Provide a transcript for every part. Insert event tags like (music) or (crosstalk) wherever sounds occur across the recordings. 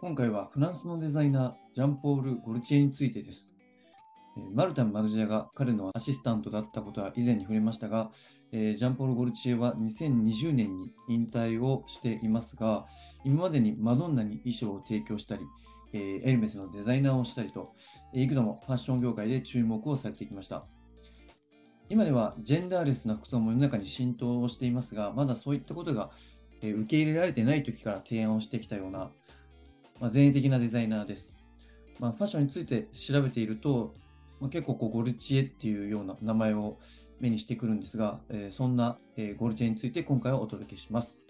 今回はフランスのデザイナー、ジャンポール・ゴルチエについてです。マルタン・マルジェが彼のアシスタントだったことは以前に触れましたが、えジャンポール・ゴルチエは2020年に引退をしていますが、今までにマドンナに衣装を提供したり、えエルメスのデザイナーをしたりと、え幾度もファッション業界で注目をされてきました。今ではジェンダーレスな服装も世の中に浸透をしていますが、まだそういったことが、受け入れられてない時から提案をしてきたような、まあ、前衛的なデザイナーです。まあ、ファッションについて調べていると、まあ、結構こうゴルチエっていうような名前を目にしてくるんですが、えーそんな、えーゴルチエについて今回はお届けします。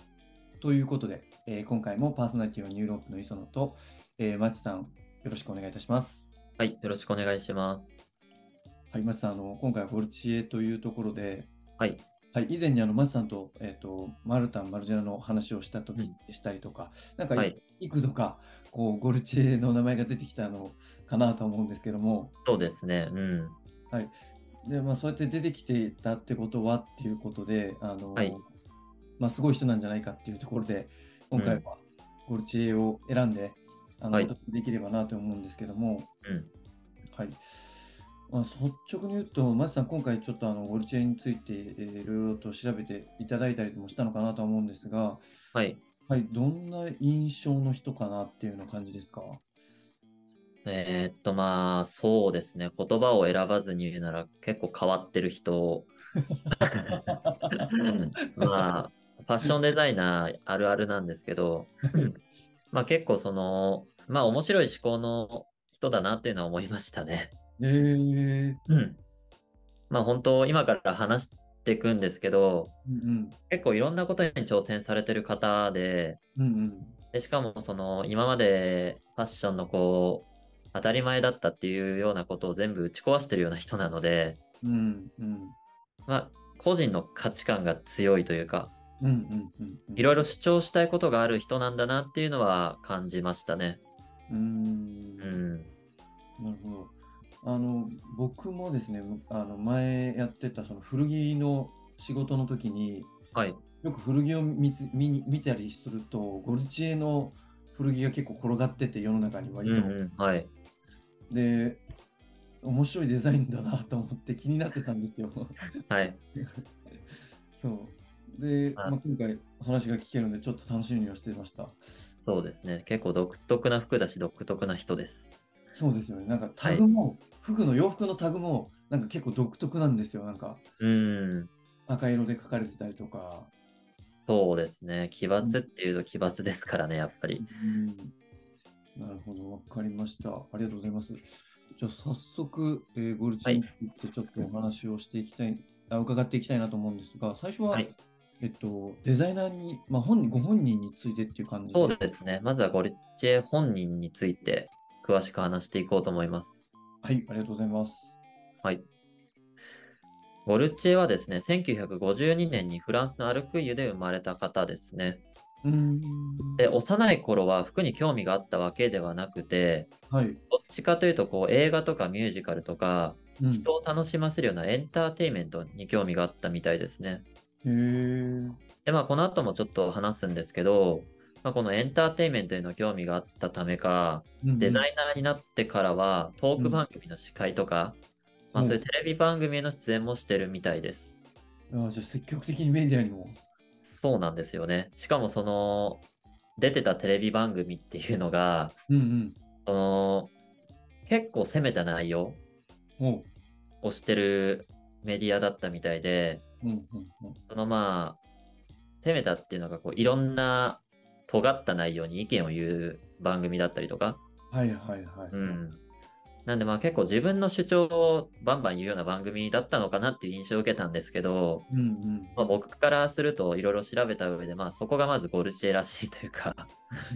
ということで、えー今回もパーソナリティのニューロープの磯野と、えー、マチさん、よろしくお願いいたします。はい、よろしくお願いします。はい、マチさん、あの今回はゴルチエというところで、はい、はい、以前にあのマチさんと,、えー、とマルタン、マルジェラの話をした時でしたりとか、なんかはい。い幾度かこうゴルチエの名前が出てきたのかなと思うんですけども、そうですね。うん。でまあ、そうやって出てきていたってことはっていうことで、あのはい。まあ、すごい人なんじゃないかっていうところで、今回はゴルチエを選んで、あのはい。できればなと思うんですけども、うん。はいまあ、率直に言うと、マチさん、今回ちょっとあのゴルチエについて、えーいろいろと調べていただいたりもしたのかなとは思うんですが、はい。はい、どんな印象の人かなっていうような感じですか？えーっと、まあ、そうですね。言葉を選ばずに言うなら結構変わってる人。(laughs) まあ、ファッションデザイナーあるあるなんですけど、まあ結構その、まあ面白い思考の人だなっていうのは思いましたね。えー、うん。まあ本当、今から話していくんですけど、うん結構いろんなことに挑戦されてる方で、うん、うんでしかもその今までファッションのこう当たり前だったっていうようなことを全部打ち壊してるような人なので、うん、うん、うん、まあ、個人の価値観が強いというかうん、うん、うん、いろいろ主張したいことがある人なんだなっていうのは感じましたね。うーんうん。なるほど。あの、僕もですね、むあの前やってたその古着の仕事の時に、はい。よく古着を見つ見に見たりすると、ゴルチエの古着が結構転がってて、世の中に割と。うんうん、はい。で、面白いデザインだなと思って気になってたんですよ。はい。(laughs) そう。で、はいまあ、今回話が聞けるので、ちょっと楽しみにはしてました。そうですね。結構独特な服だし独特な人です。そうですよね。なんかタグも、服の洋服のタグも、なんか結構独特なんですよ。なんかうん。赤色で書かれてたりとか。そうですね。奇抜っていうと奇抜ですからね、やっぱり。うんなるほど、わかりました。ありがとうございます。じゃあ早速、えーゴルチについてちょっとお話をしていきたい、あ伺っていきたいなと思うんですが、最初は、はいえっと、デザイナーに、まあ、本人ご本人についてっていう感じで。そうですね。まずはゴリッチェ本人について詳しく話していこうと思います。はい、ありがとうございます。はい。ゴルチェはですね、1952年にフランスのアルクイユで生まれた方ですね。うーん。で、幼い頃は服に興味があったわけではなくて、はい。どっちかというとこう映画とかミュージカルとか、うん、人を楽しませるようなエンターテインメントに興味があったみたいですね。へーで、まあこの後もちょっと話すんですけど、まあ、このエンターテインメントへの興味があったためか、うんうんデザイナーになってからはトーク番組の司会とか、まあそういうテレビ番組への出演もしてるみたいです。あじゃあ積極的にメディアにも。そうなんですよね。しかもその、出てたテレビ番組っていうのが、うんうん。その、結構攻めた内容。をしてるメディアだったみたいで、うんうんうん。そのまあ、攻めたっていうのがこういろんな尖った内容に意見を言う番組だったりとか、はいはいはい。うん。なんでまあ結構自分の主張をバンバン言うような番組だったのかなっていう印象を受けたんですけど、うんうん。まあ、僕からするといろいろ調べた上で、まあそこがまずゴルチエらしいというか、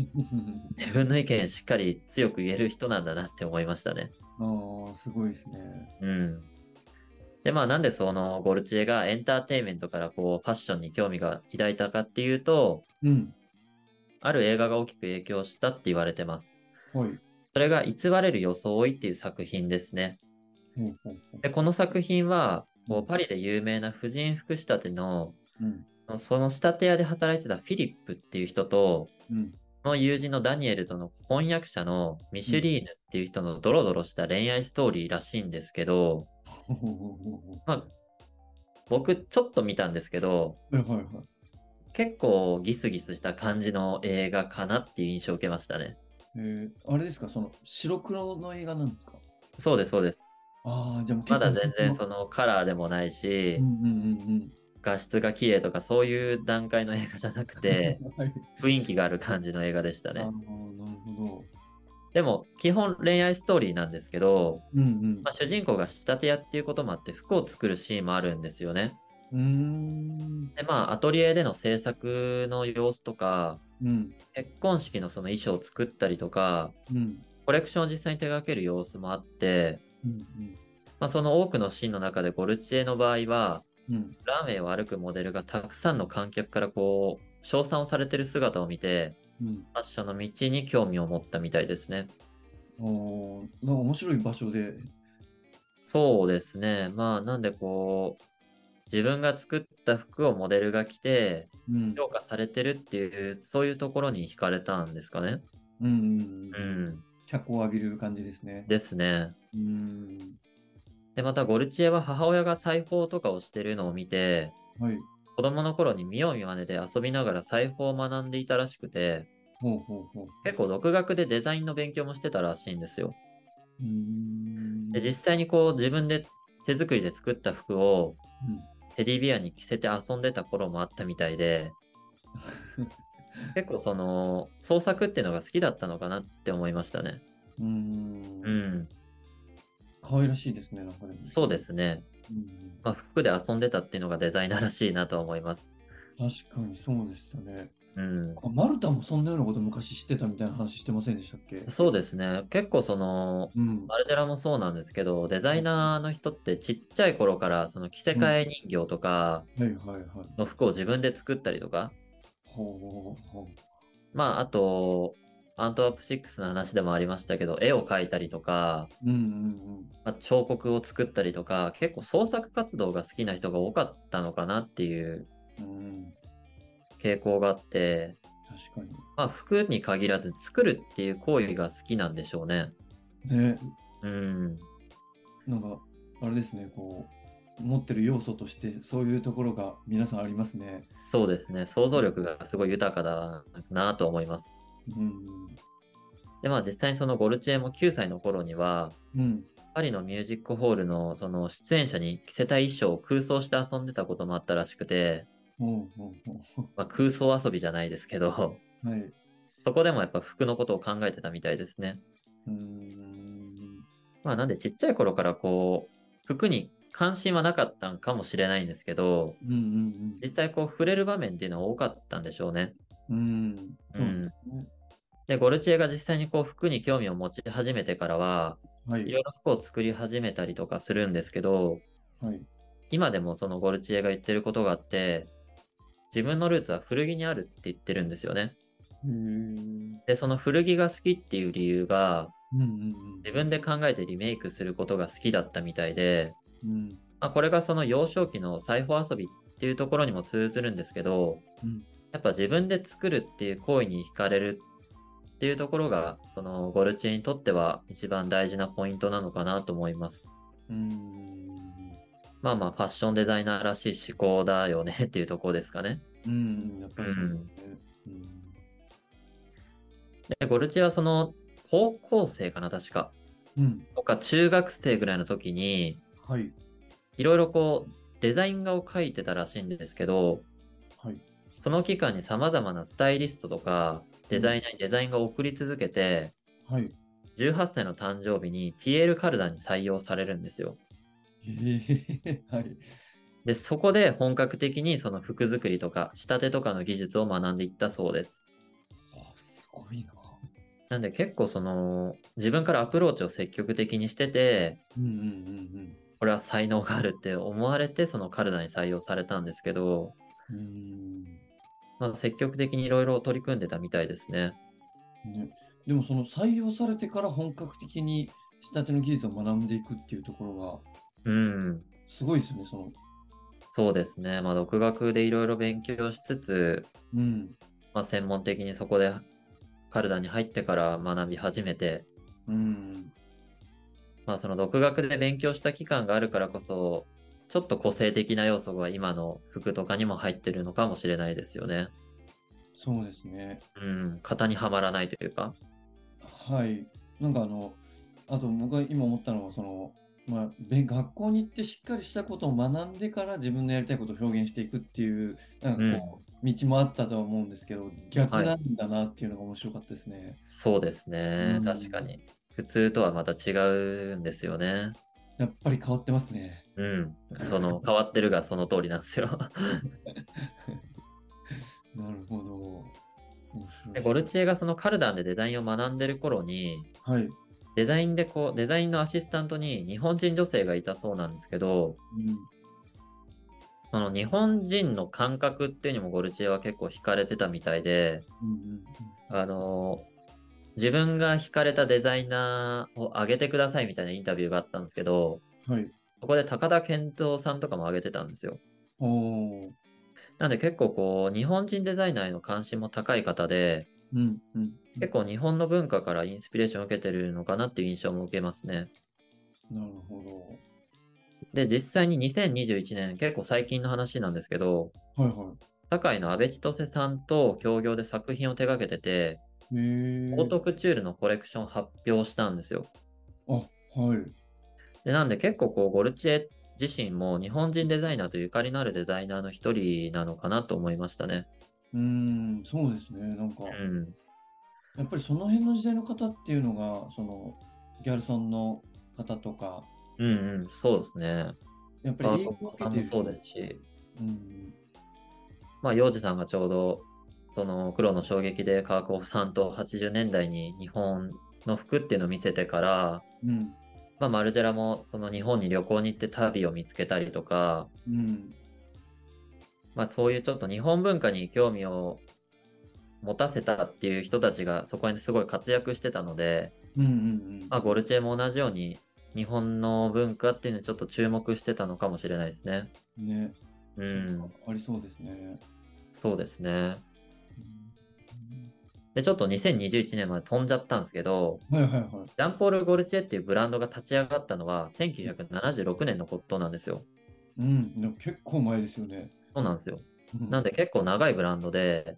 (laughs) 自分の意見しっかり強く言える人なんだなって思いましたね。ああ、すごいですね。うん。で、まあなんでそのゴルチエがエンターテインメントからこうファッションに興味が抱いたかっていうと、うん。ある映画が大きく影響したって言われてます。はい。それが偽れる装いっていう作品ですね。で、この作品は、こうパリで有名な婦人服仕立ての、うん。その仕立て屋で働いてたフィリップっていう人と、うん。この友人のダニエルとの翻訳者のミシュリーヌっていう人のドロドロした恋愛ストーリーらしいんですけど、まあ、僕ちょっと見たんですけど、はいはいはい。結構ギスギスした感じの映画かなっていう印象を受けましたね。えー、あれですか、その白黒の映画なんですか？そうです、そうです。ああ、じゃあまだ全然そのカラーでもないしうん、うんうん画質が綺麗とかそういう段階の映画じゃなくうん。て、(laughs) はい、雰囲気がある感じの映画でしたねな。るほど。でも、基本恋愛ストーリーなんですけど、うんうん。まあ、主人公が仕立て屋っていうこともあって服を作るシーンもあるんですよね。うーん。で、まあ、アトリエでの制作の様子とか、うん。結婚式のその衣装を作ったりとか、うん。コレクションを実際に手掛ける様子もあって、うん。まあ、その多くのシーンの中でゴルチエの場合は、うん。ランウェイを歩くモデルがたくさんの観客からこう、称賛をされてる姿を見て、うん。ファッションの道に興味を持ったみたいですね。おーなんか面白い場所で。そうですね。まあ、なんでこう、自分が作った服をモデルが着て、うん。評価されてるっていう、そういうところに惹かれたんですかね。うんうん。脚光を浴びる感じですね。ですね。うん。で、またゴルチエは母親が裁縫とかをしてるのを見て、はい。子供の頃に見よう見まねで遊びながら裁縫を学んでいたらしくて、ほうほうほう。結構独学でデザインの勉強もしてたらしいんですよ。うーん。で、実際にこう自分で手作りで作った服をうんテディビアに着せて遊んでた頃もあったみたいで、(laughs) 結構その創作っていうのが好きだったのかなって思いましたね。うーん。うん、可愛らしいですね、なんかでも。そうですね。うんまあ、服で遊んでたっていうのがデザイナーらしいなとは思います。確かにそうでしたね。うん、あマルタもそんなようなこと昔知ってたみたいな話してませんでしたっけ？そうですね。結構そのうん。マルジェラもそうなんですけど、デザイナーの人ってちっちゃい頃からその着せ替え人形とか。の服を自分で作ったりとか、まああと、アントワープ6の話でもありましたけど、絵を描いたりとか、あ、彫刻を作ったりとか、結構創作活動が好きな人が多かったのかなっていううん。うん。傾向があって、確かまあ服に限らず作るっていう行為が好きなんでしょうね。に。ね、うん。なんか、あれですね、こう、持ってる要素として、そういうところが皆さんありますね。そうですね。想像力がすごい豊かだなと思います。うん。で、まあ実際にそのゴルチエも9歳の頃には、うん。パリのミュージックホールのその出演者に着せた衣装を空想して遊んでたこともあったらしくて。まあ、空想遊びじゃないですけど、はい。そこでもやっぱ服のことを考えてたみたいですね。うーん。まあなんでちっちゃい頃からこう、服に関心はなかったんかもしれないんですけど、うんうん実際こう触れる場面っていうのは多かったんでしょうね。うん。うん。で、ゴルチエが実際にこう服に興味を持ち始めてからは、はいい。ろいろ服を作り始めたりとかするんですけど、はい。今でもそのゴルチエが言ってることがあって、自分のルーツは古着にあるって言ってるんですよね。へーで、その古着が好きっていう理由が、うんうん自分で考えてリメイクすることが好きだったみたいで、うん。うん。まあ、これがその幼少期の裁縫遊びっていうところにも通ずるんですけど、うんやっぱ自分で作るっていう行為に惹かれるっていうところが、そのゴルチエにとっては一番大事なポイントなのかなと思います。うん。まあまあファッションデザイナーらしい思考だよね (laughs) っていうところですかね。うん。やっぱりそうですね。うん。で、ゴルチエはその高校生かな確か。うん。とか中学生ぐらいの時に、はい。いろいろこうデザイン画を描いてたらしいんですけど、はい。その期間に様々なスタイリストとかデザイナーにデザイン画を送り続けて、はい。18歳の誕生日にピエール・カルダに採用されるんですよ。へえ。(laughs) はい。で、そこで本格的にその服作りとか仕立てとかの技術を学んでいったそうです。あすごいな。なんで結構その自分からアプローチを積極的にしてて、うんうんうんこれは才能があるって思われてそのカルダに採用されたんですけど、うん。うん。まあ、積極的にいろいろ取り組んでたみたいですね。ね、でもその採用されてから本格的に仕立ての技術を学んでいくっていうところうん。がすごいですね。そのそうですね。まあ、独学でいろいろ勉強しつつ、うん。まあ、専門的にそこでカルダンに入ってから学び始めて、うん。まあその独学で勉強した期間があるからこそ、ちょっと個性的な要素が今の服とかにも入ってるのかもしれないですよね。そうですね。うん、型にはまらないというか。はい。なんかあの、あと僕が今思ったのは、その、まあ、勉学校に行ってしっかりしたことを学んでから自分のやりたいことを表現していくっていう、なんかこう、道もあったとは思うんですけど、逆なんだなっていうのが面白かったですね。そうですねう。ん確かに。普通とはまた違うんですよね。やっぱり変わってますね。うん。(laughs) その変わってるがその通りなんですよ。(laughs) なるほど。ゴルチエがそのカルダンでデザインを学んでる頃に、はい。デザインでこう、デザインのアシスタントに日本人女性がいたそうなんですけど、うん。その日本人の感覚っていうにもゴルチエは結構惹かれてたみたいで、うんあの自分が惹かれたデザイナーを上げてくださいみたいなインタビューがあったんですけど、うん。はい。そこで高田健三さんとかも上げてたんですよ。なんで結構こう、日本人デザイナーへの関心も高い方で、うん。うん。結構日本の文化からインスピレーションを受けてるのかなっていう印象も受けますね。なるほど。で、実際に2021年、結構最近の話なんですけど、はいは堺の安倍千歳さんと協業で作品を手掛けてて。オートクチュールのコレクションを発表したんですよ。あ、はい。で、なんで結構こう、ゴルチエ自身も日本人デザイナーとゆかりのあるデザイナーの一人なのかなと思いましたね。うーん、そうですね。なんか、うん。やっぱりその辺の時代の方っていうのが、その、ギャルソンの方とか、うんうん、そうですね。やっぱり影響を受そうですし、うん。まあ、洋二さんがちょうど、その黒の衝撃で川久保さんと80年代に日本の服っていうのを見せてから、うん。まあ、マルジェラもその日本に旅行に行って旅を見つけたりとか、うん。まあ、そういうちょっと日本文化に興味を持たせたっていう人たちがそこにすごい活躍してたので、うんうんうん。まあ、ゴルチェも同じように日本の文化っていうのにちょっと注目してたのかもしれないですね。ね。うん、ありそうですね。そうですね。うんで、ちょっと2021年まで飛んじゃったんですけど、はいはいはい。ジャンポール・ゴルチェっていうブランドが立ち上がったのは1976年のことなんですよ。うん。でも結構前ですよね。そうなんですよ。うんなんで結構長いブランドで、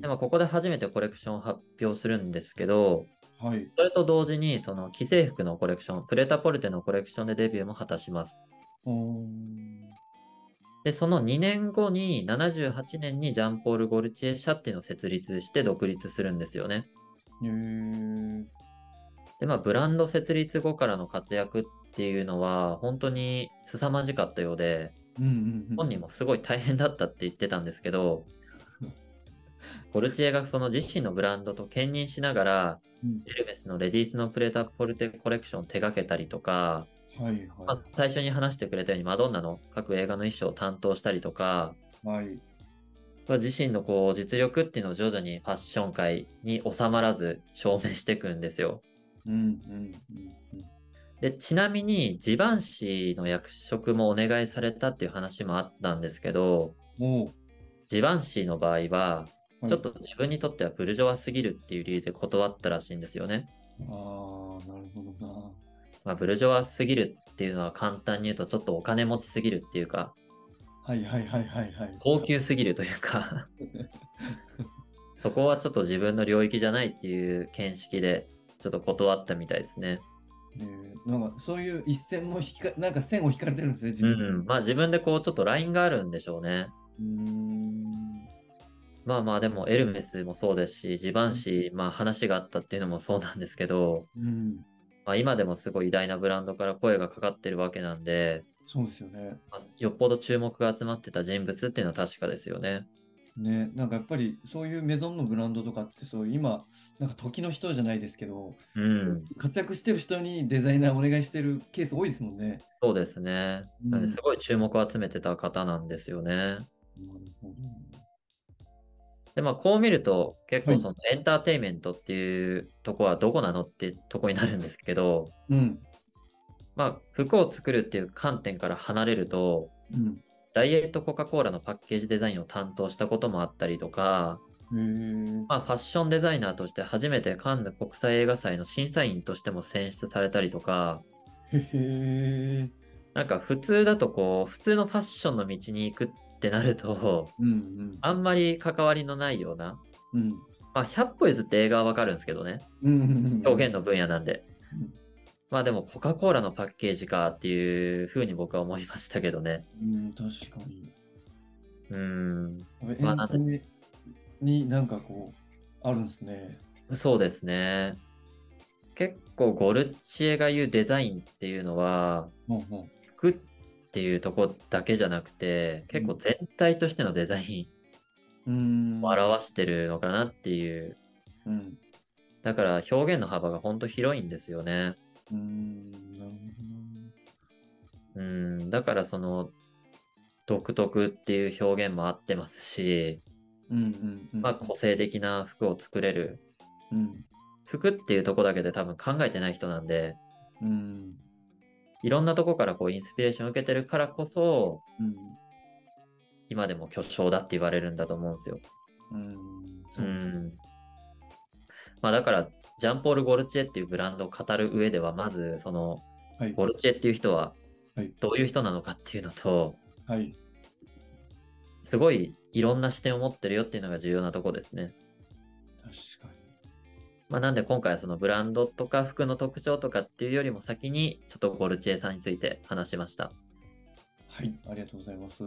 でまあここで初めてコレクションを発表するんですけど、うん。はい。それと同時にその既製服のコレクション、プレタポルテのコレクションでデビューも果たします。で、その2年後に78年にジャンポール・ゴルチエ社っていうのを設立して独立するんですよね。で、まあブランド設立後からの活躍っていうのは本当に凄まじかったようで、うんうんうん。本人もすごい大変だったって言ってたんですけど、(laughs) ゴルチエがその自身のブランドと兼任しながら、うんエルメスのレディースのプレーターポルテコレクションを手掛けたりとか、はいまあは最初に話してくれたようにマドンナの各映画の衣装を担当したりとか、い。はい。まあ自身のこう実力っていうのを徐々にファッション界に収まらず証明していくんですよ。うんうんうんうん。で、ちなみにジバンシーの役職もお願いされたっていう話もあったんですけど、おージバンシーの場合は、はいちょっと自分にとってはブルジョワすぎるっていう理由で断ったらしいんですよね。ああ、なるほどな。まあ、ブルジョワすぎるっていうのは簡単に言うとちょっとお金持ちすぎるっていうか、はいはいはいはいはい。高級すぎるというか、(laughs) そこはちょっと自分の領域じゃないっていう見識で、ちょっと断ったみたいですね。えーなんかそういう一線も引か、なんか線を引かれてるんですね、自う分。ん。まあ自分でこうちょっとラインがあるんでしょうね。うーん。まあまあでもエルメスもそうですし、ジバンシー、まあ話があったっていうのもそうなんですけど、うん。まあ今でもすごい偉大なブランドから声がかかってるわけなんで、そうですよね。まあよっぽど注目が集まってた人物っていうのは確かですよね。ね、なんかやっぱりそういうメゾンのブランドとかってそう今なんか時の人じゃないですけどうん。活躍してる人にデザイナーお願いしてるケース多いですもんね。そうですね。うんすごい注目を集めてた方なんですよね。なるほど。で、まあこう見ると結はい構そのエンターテインメントっていうとこはどこなのってとこになるんですけど、うん。まあ服を作るっていう観点から離れると、うん。ダイエットコカ・コーラのパッケージデザインを担当したこともあったりとか、え。まあ、ファッションデザイナーとして初めてカンヌ国際映画祭の審査員としても選出されたりとか、なんか普通だとこう、普通のファッションの道に行くってなると、うんうん。あんまり関わりのないような、うん。まあ、100歩譲って映画はわかるんですけどね、うんうんうん。表現の分野なんでうん。まあでも、コカ・コーラのパッケージかっていうふうに僕は思いましたけどね。うん、確かに。うん、エまあになんかこう、あるんですね。そうですね。結構、ゴルチエが言うデザインっていうのは、ほんほん。服っていうとこだけじゃなくて、結構全体としてのデザイ。ンを表してるのかなっていう。うん。だから表現の幅が本当広いんですよね。うーん。なるほうん、だからその、独特っていう表現も合ってますし。うんうんうん。まあ個性的な服を作れる。うん。服っていうとこだけで多分考えてない人なんで、うん。いろんなとこからこうインスピレーションを受けてるからこそ、うん。今でも巨匠だって言われるんだと思うんですよ。うん。う。ん。まあだから、ジャンポール・ゴルチエっていうブランドを語る上では、まず、その、はい。ゴルチエっていう人ははい、どういう人なのかっていうのと、はい。すごいいろんな視点を持ってるよっていうのが重要なとこですね。確かに。まあなんで今回はそのブランドとか服の特徴とかっていうよりも先に、ちょっとゴルチエさんについて話しました。はい。ありがとうございます。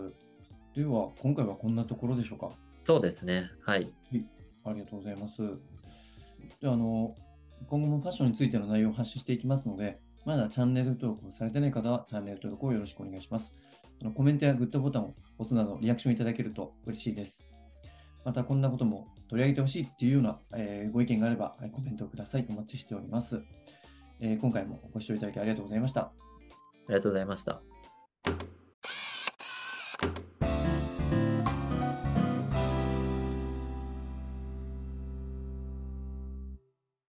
では、今回はこんなところでしょうか？そうですね。はい。ありがとうございます。あの今後もファッションについての内容を発信していきますので、まだチャンネル登録をされてない方はチャンネル登録をよろしくお願いします。あのコメントやグッドボタンを押すなどリアクションいただけると嬉しいです。またこんなことも取り上げてほしいっていうような、えーご意見があればコメントをください。お待ちしております。えー今回もご視聴いただきありがとうございました。ありがとうございました。